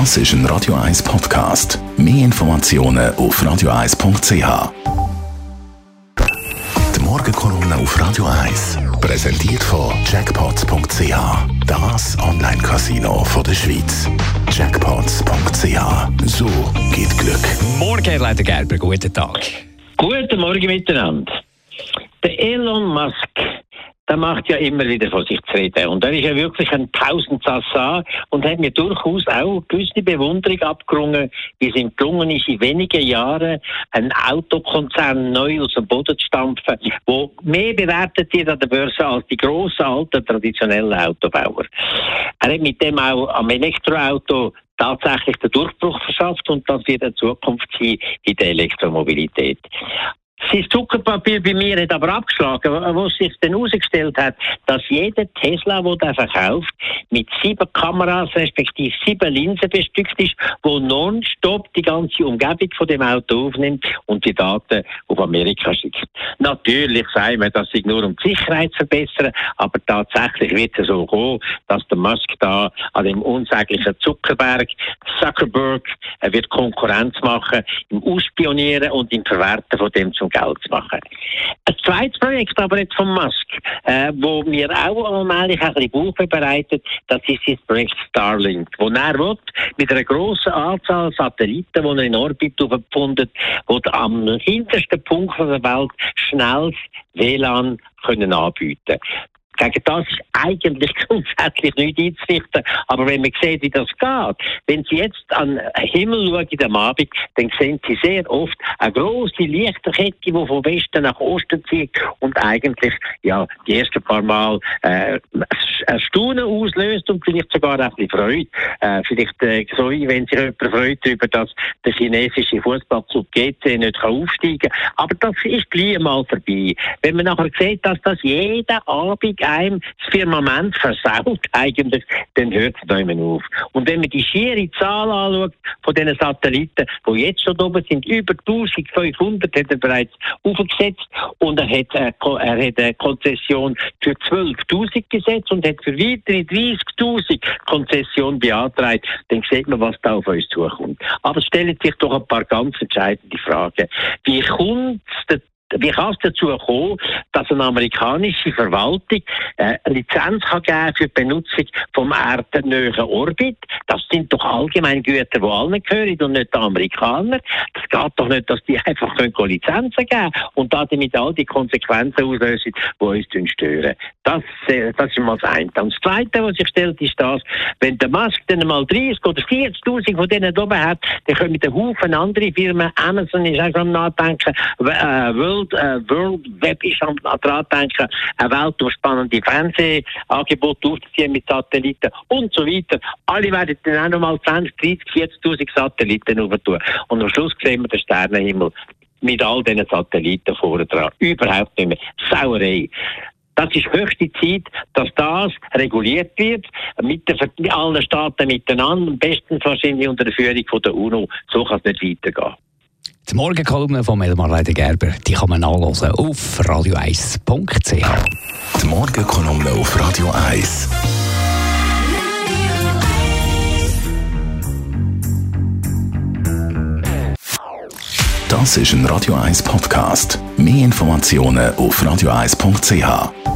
Das ist ein Radio 1 Podcast. Mehr Informationen auf radio1.ch. Die Morgenkolumne auf Radio 1 präsentiert von Jackpots.ch. Das Online-Casino der Schweiz. Jackpots.ch. So geht Glück. Morgen, Herr Leiter Gerber, guten Tag. Guten Morgen miteinander. Der Elon Musk der macht ja immer wieder von sich zu reden. Und er ist ja wirklich ein Tausendsassar und hat mir durchaus auch gewisse Bewunderung abgerungen, wie es ihm gelungen ist, in wenigen Jahren einen Autokonzern neu aus dem Boden zu stampfen, wo mehr bewertet wird an der Börse als die grossen, alten, traditionellen Autobauer. Er hat mit dem auch am Elektroauto tatsächlich den Durchbruch verschafft und das wird eine Zukunft sein in der Elektromobilität. Sein Zuckerpapier bei mir hat aber abgeschlagen, wo sich dann herausgestellt hat, dass jeder Tesla, der er verkauft, mit sieben Kameras respektive sieben Linsen bestückt ist, wo nonstop die ganze Umgebung von dem Auto aufnimmt und die Daten auf Amerika schickt. Natürlich sagen wir, das ist nur um die Sicherheit zu verbessern, aber tatsächlich wird es so kommen, dass der Musk da an dem unsäglichen Zuckerberg, Zuckerberg, er wird Konkurrenz machen im Ausspionieren und im Verwerten von dem zum Geld zu machen. Ein zweites Projekt aber jetzt von Musk, äh, wo mir auch allmählich ein bisschen Buch bereitet, das ist das Projekt Starlink, wo er will, mit einer grossen Anzahl Satelliten, die er in Orbit befunden, wo am hintersten Punkt der Welt schnelles WLAN können anbieten gegen das ist eigentlich grundsätzlich nicht einzurichten. Aber wenn man sieht, wie das geht, wenn Sie jetzt an den Himmel schauen am Abend, dann sehen Sie sehr oft eine grosse Lichterkette, die von Westen nach Osten zieht und eigentlich, ja, die ersten paar Mal äh, Staunen auslöst und vielleicht sogar auch ein bisschen Freude. Äh, vielleicht äh, so, wenn sich jemand freut darüber, dass der chinesische Fußballclub GC nicht aufsteigen kann. Aber das ist gleich mal vorbei. Wenn man nachher sieht, dass das jeden Abend einem das Firmament versaut eigentlich, dann hört es immer auf. Und wenn man die schiere Zahl anschaut von diesen Satelliten, die jetzt schon oben sind, über 1500 hat er bereits aufgesetzt und er hat, äh, er hat eine Konzession für 12.000 gesetzt und hat für weitere 30.000 Konzessionen beantragt, dann sieht man, was da auf uns zukommt. Aber stellen sich doch ein paar ganz entscheidende Fragen. Wie kommt es wie kann es dazu kommen, dass eine amerikanische Verwaltung äh, eine Lizenz kann geben für die Benutzung vom erdennähen Orbit? Das sind doch allgemein Güter, die allen gehören und nicht die Amerikaner. Das geht doch nicht, dass die einfach können Lizenzen geben und damit all die Konsequenzen auslösen, die uns stören. Das, äh, das ist mal das eine. Und das Zweite, was sich stellt, ist das, wenn der Musk dann mal 30 oder 40.000 von denen oben hat, dann können mit einem Haufen andere Firmen, Amazon ist auch am Nachdenken, äh, World, äh, World Web ist am dran denken, eine weltumspannende Fernsehangebote aufzuziehen mit Satelliten und so weiter. Alle werden dann auch nochmal 20, 30, 40.000 Satelliten aufentun. Und am Schluss sehen wir den Sternenhimmel mit all diesen Satelliten vorne dran. Überhaupt nicht mehr. Sauerei. Das ist höchste Zeit, dass das reguliert wird, mit, den, mit allen Staaten miteinander, bestens wahrscheinlich unter der Führung von der UNO. So kann es nicht weitergehen. Die Morgenkolumne von Elmar Leiter Gerber, die kann man nachlesen auf radio1.ch. Die Morgenkolumne auf Radio 1. Das ist ein Radio 1 Podcast. Mehr Informationen auf radio1.ch.